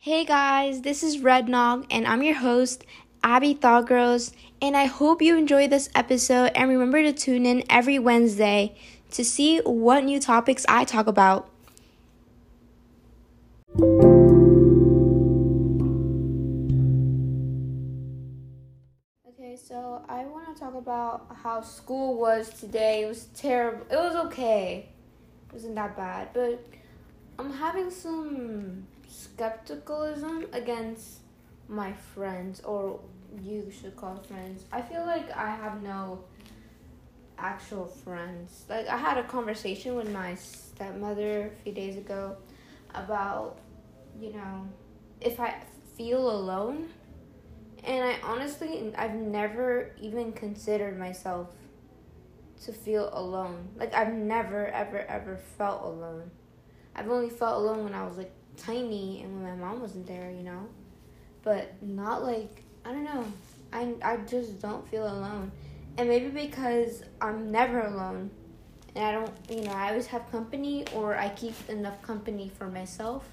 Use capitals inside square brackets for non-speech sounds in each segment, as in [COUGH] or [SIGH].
Hey guys, this is Red Nog, and I'm your host, Abby Thawgross, and I hope you enjoy this episode and remember to tune in every Wednesday to see what new topics I talk about. Okay, so I want to talk about how school was today. It was terrible. It was okay. It wasn't that bad, but I'm having some skepticalism against my friends, or you should call friends. I feel like I have no actual friends. Like, I had a conversation with my stepmother a few days ago about, you know, if I feel alone. And I honestly, I've never even considered myself to feel alone. Like, I've never, ever, ever felt alone. I've only felt alone when I was like tiny and when my mom wasn't there, you know? But not like, I don't know. I, I just don't feel alone. And maybe because I'm never alone and I don't, you know, I always have company or I keep enough company for myself.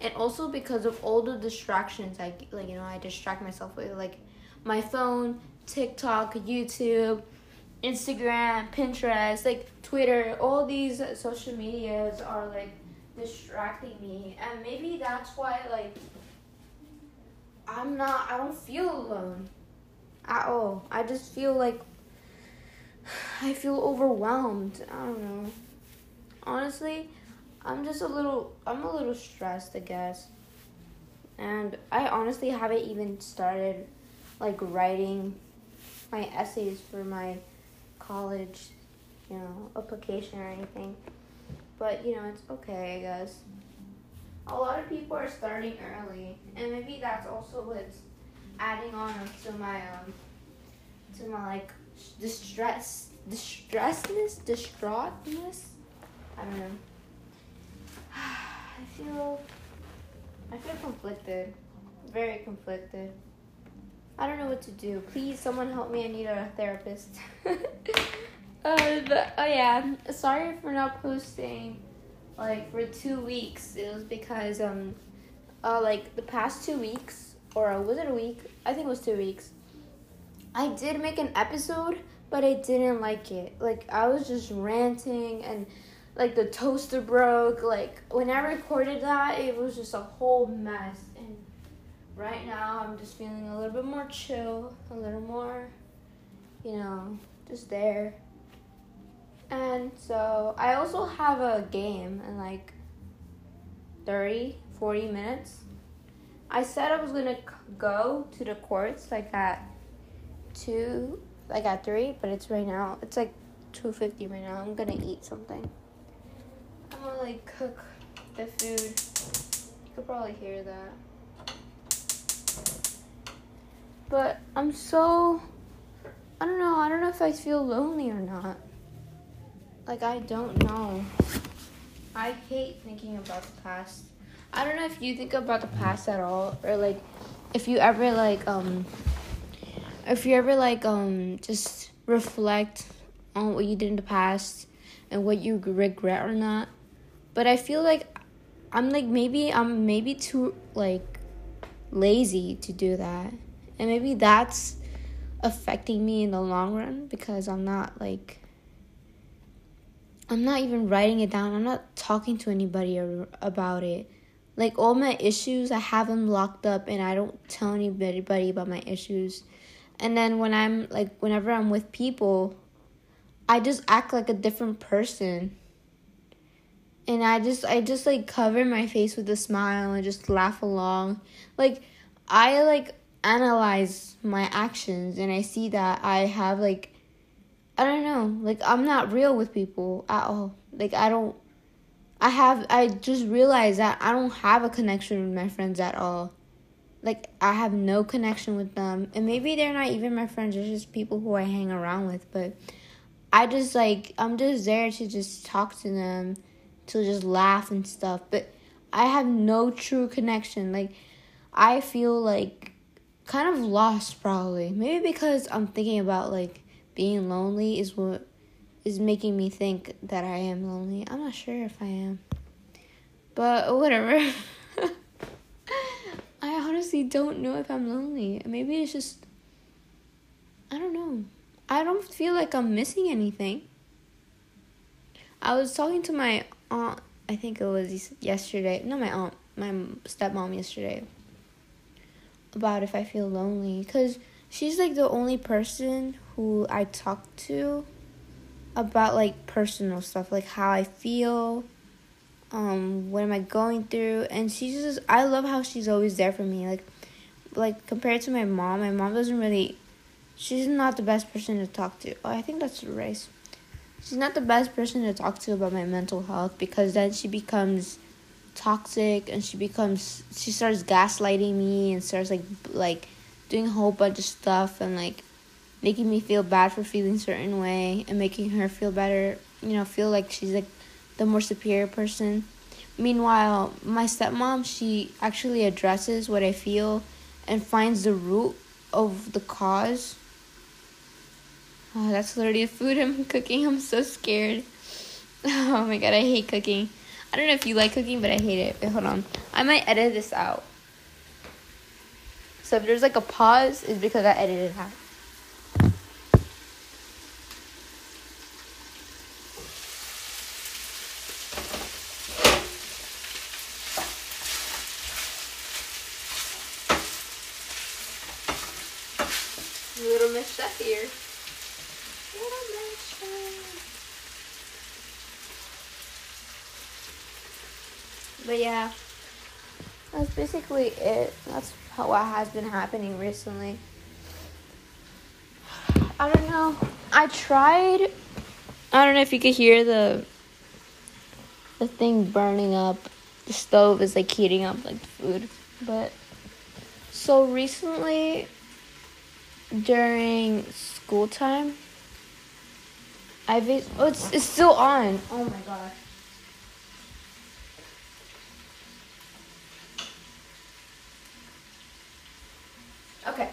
And also because of all the distractions, I like, you know, I distract myself with like my phone, TikTok, YouTube, Instagram, Pinterest, like Twitter, all these social medias are like distracting me and maybe that's why like I'm not I don't feel alone at all. I just feel like [SIGHS] I feel overwhelmed. I don't know. Honestly, I'm just a little I'm a little stressed, I guess. And I honestly haven't even started like writing my essays for my college, you know, application or anything. But you know, it's okay, I guess. A lot of people are starting early, and maybe that's also what's adding on to my um to my like distress, distressedness, distraughtness. I don't know. [SIGHS] I feel I feel conflicted, very conflicted. I don't know what to do. Please, someone help me. I need a therapist. [LAUGHS] Uh, but, oh yeah, sorry for not posting like for two weeks. It was because um, uh, like the past two weeks, or was it a week? I think it was two weeks. I did make an episode, but I didn't like it. Like I was just ranting and like the toaster broke. Like when I recorded that, it was just a whole mess. And right now, I'm just feeling a little bit more chill, a little more, you know, just there. And so I also have a game in like 30, 40 minutes. I said I was gonna go to the courts like at two, like at three, but it's right now. It's like two fifty right now. I'm gonna eat something. I'm gonna like cook the food. You could probably hear that. But I'm so. I don't know. I don't know if I feel lonely or not. Like, I don't know. I hate thinking about the past. I don't know if you think about the past at all, or like, if you ever like, um, if you ever like, um, just reflect on what you did in the past and what you regret or not. But I feel like I'm like maybe I'm maybe too like lazy to do that. And maybe that's affecting me in the long run because I'm not like I'm not even writing it down. I'm not talking to anybody about it. Like all my issues, I have them locked up and I don't tell anybody about my issues. And then when I'm like whenever I'm with people, I just act like a different person. And I just I just like cover my face with a smile and just laugh along. Like I like analyze my actions and I see that I have like I don't know. Like I'm not real with people at all. Like I don't I have I just realized that I don't have a connection with my friends at all. Like I have no connection with them. And maybe they're not even my friends, they're just people who I hang around with, but I just like I'm just there to just talk to them, to just laugh and stuff, but I have no true connection. Like I feel like kind of lost probably. Maybe because I'm thinking about like being lonely is what is making me think that I am lonely. I'm not sure if I am. But whatever. [LAUGHS] I honestly don't know if I'm lonely. Maybe it's just I don't know. I don't feel like I'm missing anything. I was talking to my aunt, I think it was yesterday. No, my aunt, my stepmom yesterday about if I feel lonely cuz she's like the only person who I talk to about like personal stuff, like how I feel, um, what am I going through, and she's just I love how she's always there for me. Like, like compared to my mom, my mom doesn't really, she's not the best person to talk to. Oh, I think that's the race. She's not the best person to talk to about my mental health because then she becomes toxic and she becomes she starts gaslighting me and starts like like doing a whole bunch of stuff and like making me feel bad for feeling certain way and making her feel better, you know, feel like she's like the more superior person. Meanwhile, my stepmom, she actually addresses what I feel and finds the root of the cause. Oh, that's literally the food I'm [LAUGHS] cooking. I'm so scared. [LAUGHS] Oh my god, I hate cooking. I don't know if you like cooking, but I hate it. Wait, hold on. I might edit this out. So if there's like a pause, it's because I edited it out. Little Miss Chef here. Little Miss Chef. But yeah, that's basically it. That's how, what has been happening recently. I don't know. I tried. I don't know if you could hear the the thing burning up. The stove is like heating up like food, but so recently during school time, I've oh it's it's still on. Oh my gosh. Okay,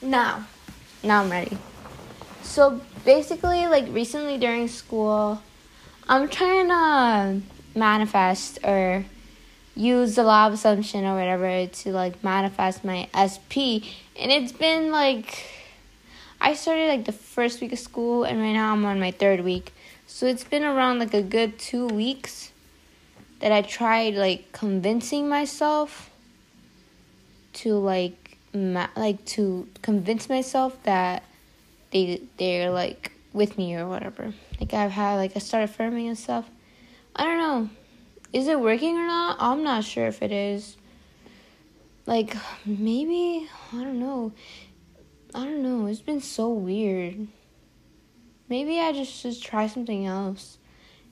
now, now I'm ready. So basically, like recently during school, I'm trying to manifest or use the law of assumption or whatever to like manifest my SP, and it's been like I started like the first week of school, and right now I'm on my third week. So it's been around like a good two weeks that I tried like convincing myself to like like to convince myself that they they're like with me or whatever. Like I've had like I started affirming and stuff. I don't know. Is it working or not? I'm not sure if it is. Like maybe I don't know. I don't know. It's been so weird. Maybe I just just try something else.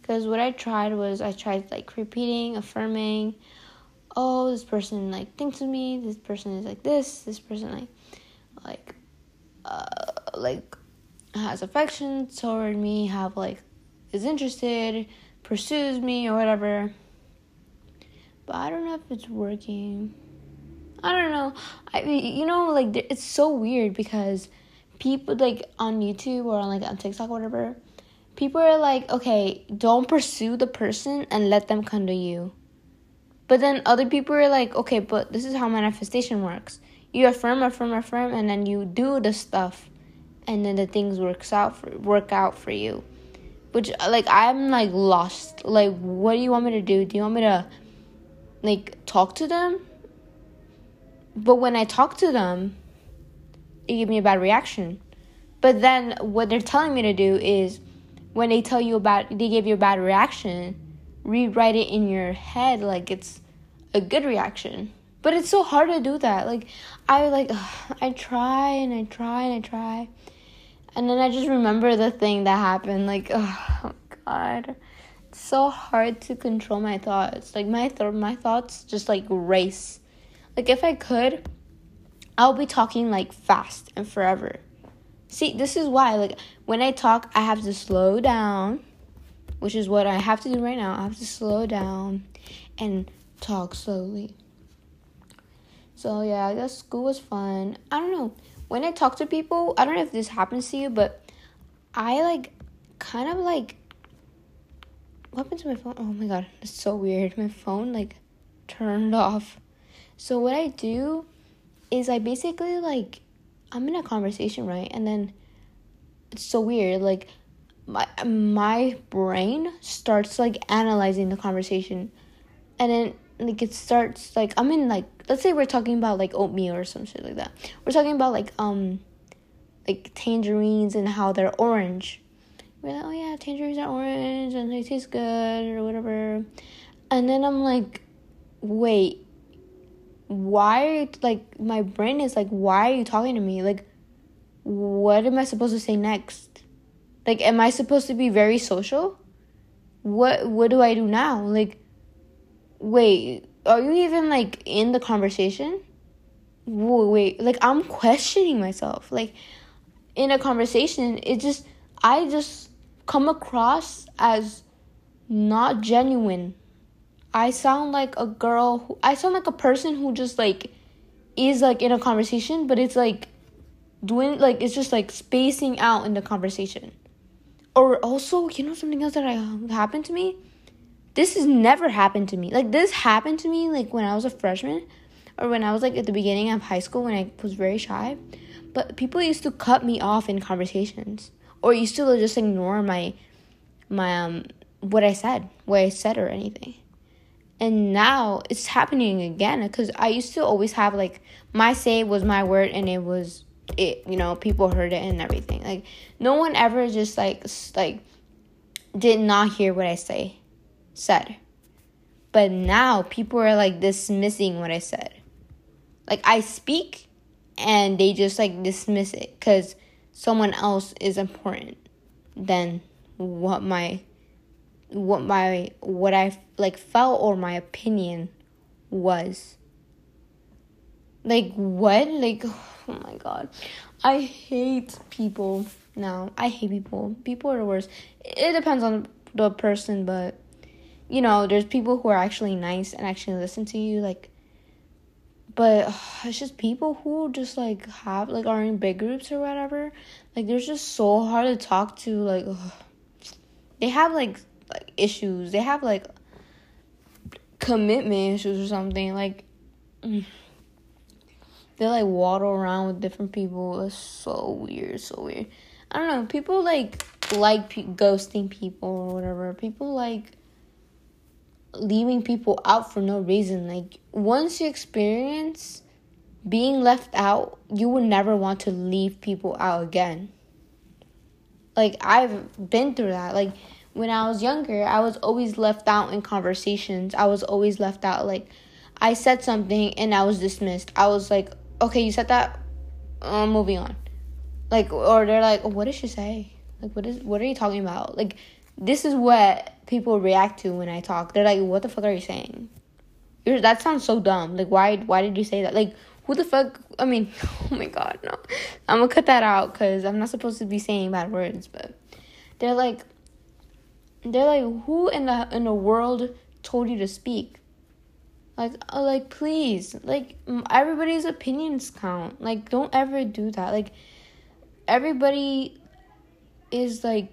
Cause what I tried was I tried like repeating, affirming. Oh, this person like thinks of me. This person is like this. This person like like uh like has affection toward me. Have like is interested, pursues me or whatever. But I don't know if it's working. I don't know. I you know like it's so weird because people like on YouTube or on like on TikTok or whatever, people are like, okay, don't pursue the person and let them come to you. But then other people are like, okay, but this is how manifestation works. You affirm, affirm, affirm, and then you do the stuff, and then the things works out for work out for you. Which like I'm like lost. Like, what do you want me to do? Do you want me to like talk to them? But when I talk to them, it give me a bad reaction. But then what they're telling me to do is when they tell you about they give you a bad reaction, rewrite it in your head like it's a good reaction. But it's so hard to do that. Like I like ugh, I try and I try and I try. And then I just remember the thing that happened like oh god. It's so hard to control my thoughts. Like my th- my thoughts just like race. Like if I could, I'll be talking like fast and forever. See, this is why like when I talk, I have to slow down, which is what I have to do right now. I have to slow down and talk slowly. So yeah, I guess school was fun. I don't know. When I talk to people, I don't know if this happens to you, but I like kind of like what happened to my phone? Oh my god, it's so weird. My phone like turned off. So what I do is I basically like I'm in a conversation, right? And then it's so weird. Like my my brain starts like analyzing the conversation, and then like it starts like I'm in like let's say we're talking about like oatmeal or some shit like that. We're talking about like um like tangerines and how they're orange. We're like, oh yeah, tangerines are orange and they taste good or whatever. And then I'm like, wait, why like my brain is like why are you talking to me like what am i supposed to say next like am i supposed to be very social? What what do i do now? Like wait are you even like in the conversation? Whoa, wait like i'm questioning myself. Like in a conversation it just i just come across as not genuine. I sound like a girl who I sound like a person who just like is like in a conversation, but it's like doing like it's just like spacing out in the conversation. Or also, you know something else that I, happened to me? This has never happened to me. Like this happened to me like when I was a freshman or when I was like at the beginning of high school when I was very shy. But people used to cut me off in conversations or used to just ignore my my um what I said, what I said or anything and now it's happening again because i used to always have like my say was my word and it was it you know people heard it and everything like no one ever just like like did not hear what i say said but now people are like dismissing what i said like i speak and they just like dismiss it because someone else is important than what my what my what I like felt or my opinion was. Like what? Like oh my god. I hate people now. I hate people. People are the worst. It depends on the person, but you know, there's people who are actually nice and actually listen to you like but [SIGHS] it's just people who just like have like are in big groups or whatever. Like they're just so hard to talk to like ugh. they have like like issues. They have like commitment issues or something. Like mm. They like waddle around with different people. It's so weird, so weird. I don't know. People like like pe- ghosting people or whatever. People like leaving people out for no reason. Like once you experience being left out, you would never want to leave people out again. Like I've been through that. Like when I was younger, I was always left out in conversations. I was always left out. Like, I said something and I was dismissed. I was like, okay, you said that. Uh, moving on. Like, or they're like, what did she say? Like, what is? What are you talking about? Like, this is what people react to when I talk. They're like, what the fuck are you saying? You're, that sounds so dumb. Like, why? Why did you say that? Like, who the fuck? I mean, [LAUGHS] oh my god, no. I'm gonna cut that out because I'm not supposed to be saying bad words. But they're like, they're like, who in the in the world told you to speak? Like, uh, like please, like everybody's opinions count. Like, don't ever do that. Like, everybody is like,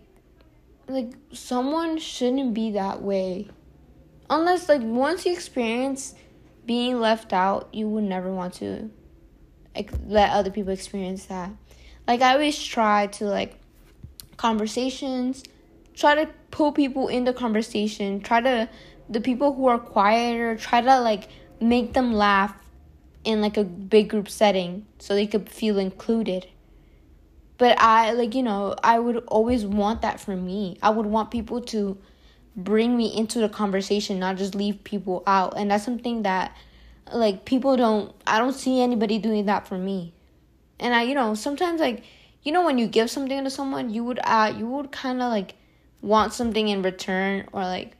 like someone shouldn't be that way, unless like once you experience being left out, you would never want to like let other people experience that. Like I always try to like conversations try to pull people in the conversation try to the people who are quieter try to like make them laugh in like a big group setting so they could feel included. But i like you know i would always want that for me. I would want people to bring me into the conversation not just leave people out. And that's something that like people don't i don't see anybody doing that for me. And i you know sometimes like you know when you give something to someone you would uh you would kind of like want something in return or like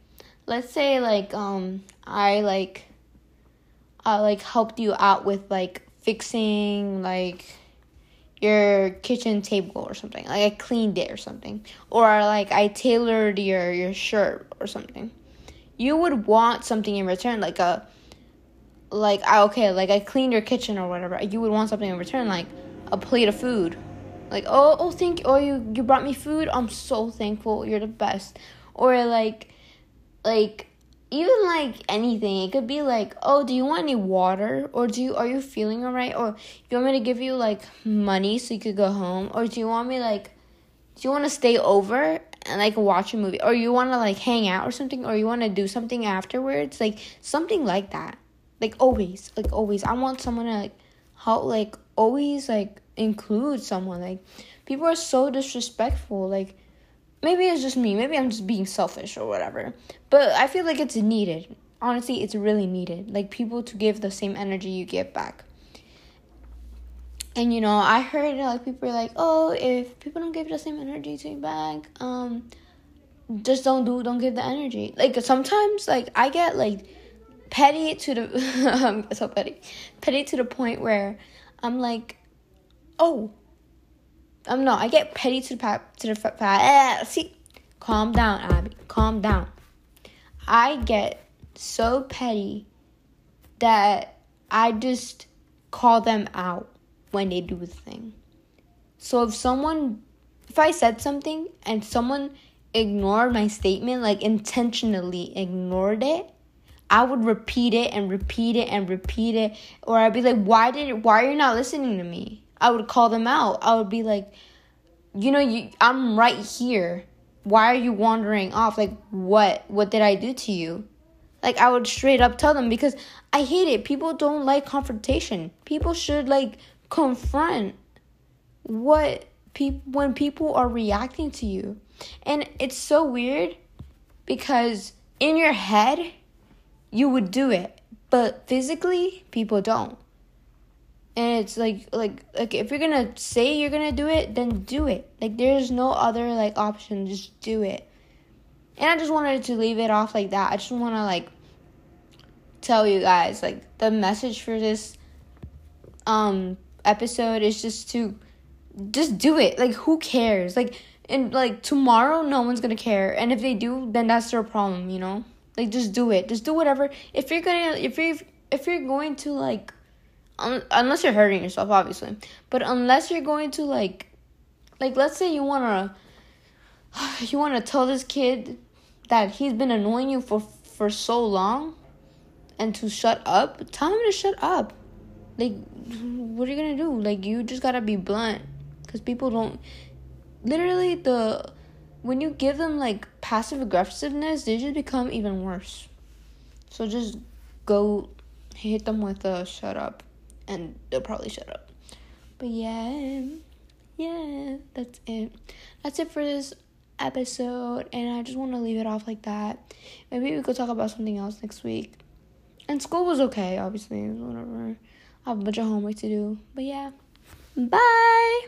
let's say like um I like I like helped you out with like fixing like your kitchen table or something. Like I cleaned it or something. Or like I tailored your your shirt or something. You would want something in return like a like I okay, like I cleaned your kitchen or whatever. You would want something in return like a plate of food like oh oh thank you oh you you brought me food i'm so thankful you're the best or like like even like anything. It could be like, oh, do you want any water? Or do you are you feeling alright? Or you want me to give you like money so you could go home? Or do you want me like do you want to stay over and like watch a movie? Or you want to like hang out or something? Or you want to do something afterwards? Like something like that. Like always, like always. I want someone to like how like always like include someone. Like people are so disrespectful. Like maybe it's just me. Maybe I'm just being selfish or whatever. But I feel like it's needed. Honestly, it's really needed. Like people to give the same energy you give back. And you know, I heard like people are like, "Oh, if people don't give the same energy to you back, um just don't do don't give the energy." Like sometimes like I get like petty to the [LAUGHS] so petty. Petty to the point where I'm like, "Oh, um, no, I get petty to the to the fact. Eh, see, calm down, Abby. Calm down. I get so petty that I just call them out when they do the thing. So if someone, if I said something and someone ignored my statement, like intentionally ignored it, I would repeat it and repeat it and repeat it, or I'd be like, "Why did? Why are you not listening to me?" I would call them out. I would be like, you know, you I'm right here. Why are you wandering off? Like what what did I do to you? Like I would straight up tell them because I hate it. People don't like confrontation. People should like confront what people when people are reacting to you. And it's so weird because in your head you would do it, but physically people don't and it's like like like if you're gonna say you're gonna do it then do it. Like there's no other like option. Just do it. And i just wanted to leave it off like that. I just want to like tell you guys like the message for this um episode is just to just do it. Like who cares? Like and like tomorrow no one's gonna care. And if they do then that's their problem you know? Like just do it. Just do whatever. If you're gonna if you're if you're going to like um, unless you're hurting yourself, obviously. But unless you're going to like, like let's say you wanna, [SIGHS] you wanna tell this kid that he's been annoying you for for so long, and to shut up. Tell him to shut up. Like, what are you gonna do? Like, you just gotta be blunt, cause people don't. Literally, the when you give them like passive aggressiveness, they just become even worse. So just go hit them with a shut up and they'll probably shut up. But yeah, yeah, that's it. That's it for this episode, and I just want to leave it off like that. Maybe we could talk about something else next week. And school was okay, obviously, whatever. I have a bunch of homework to do, but yeah. Bye!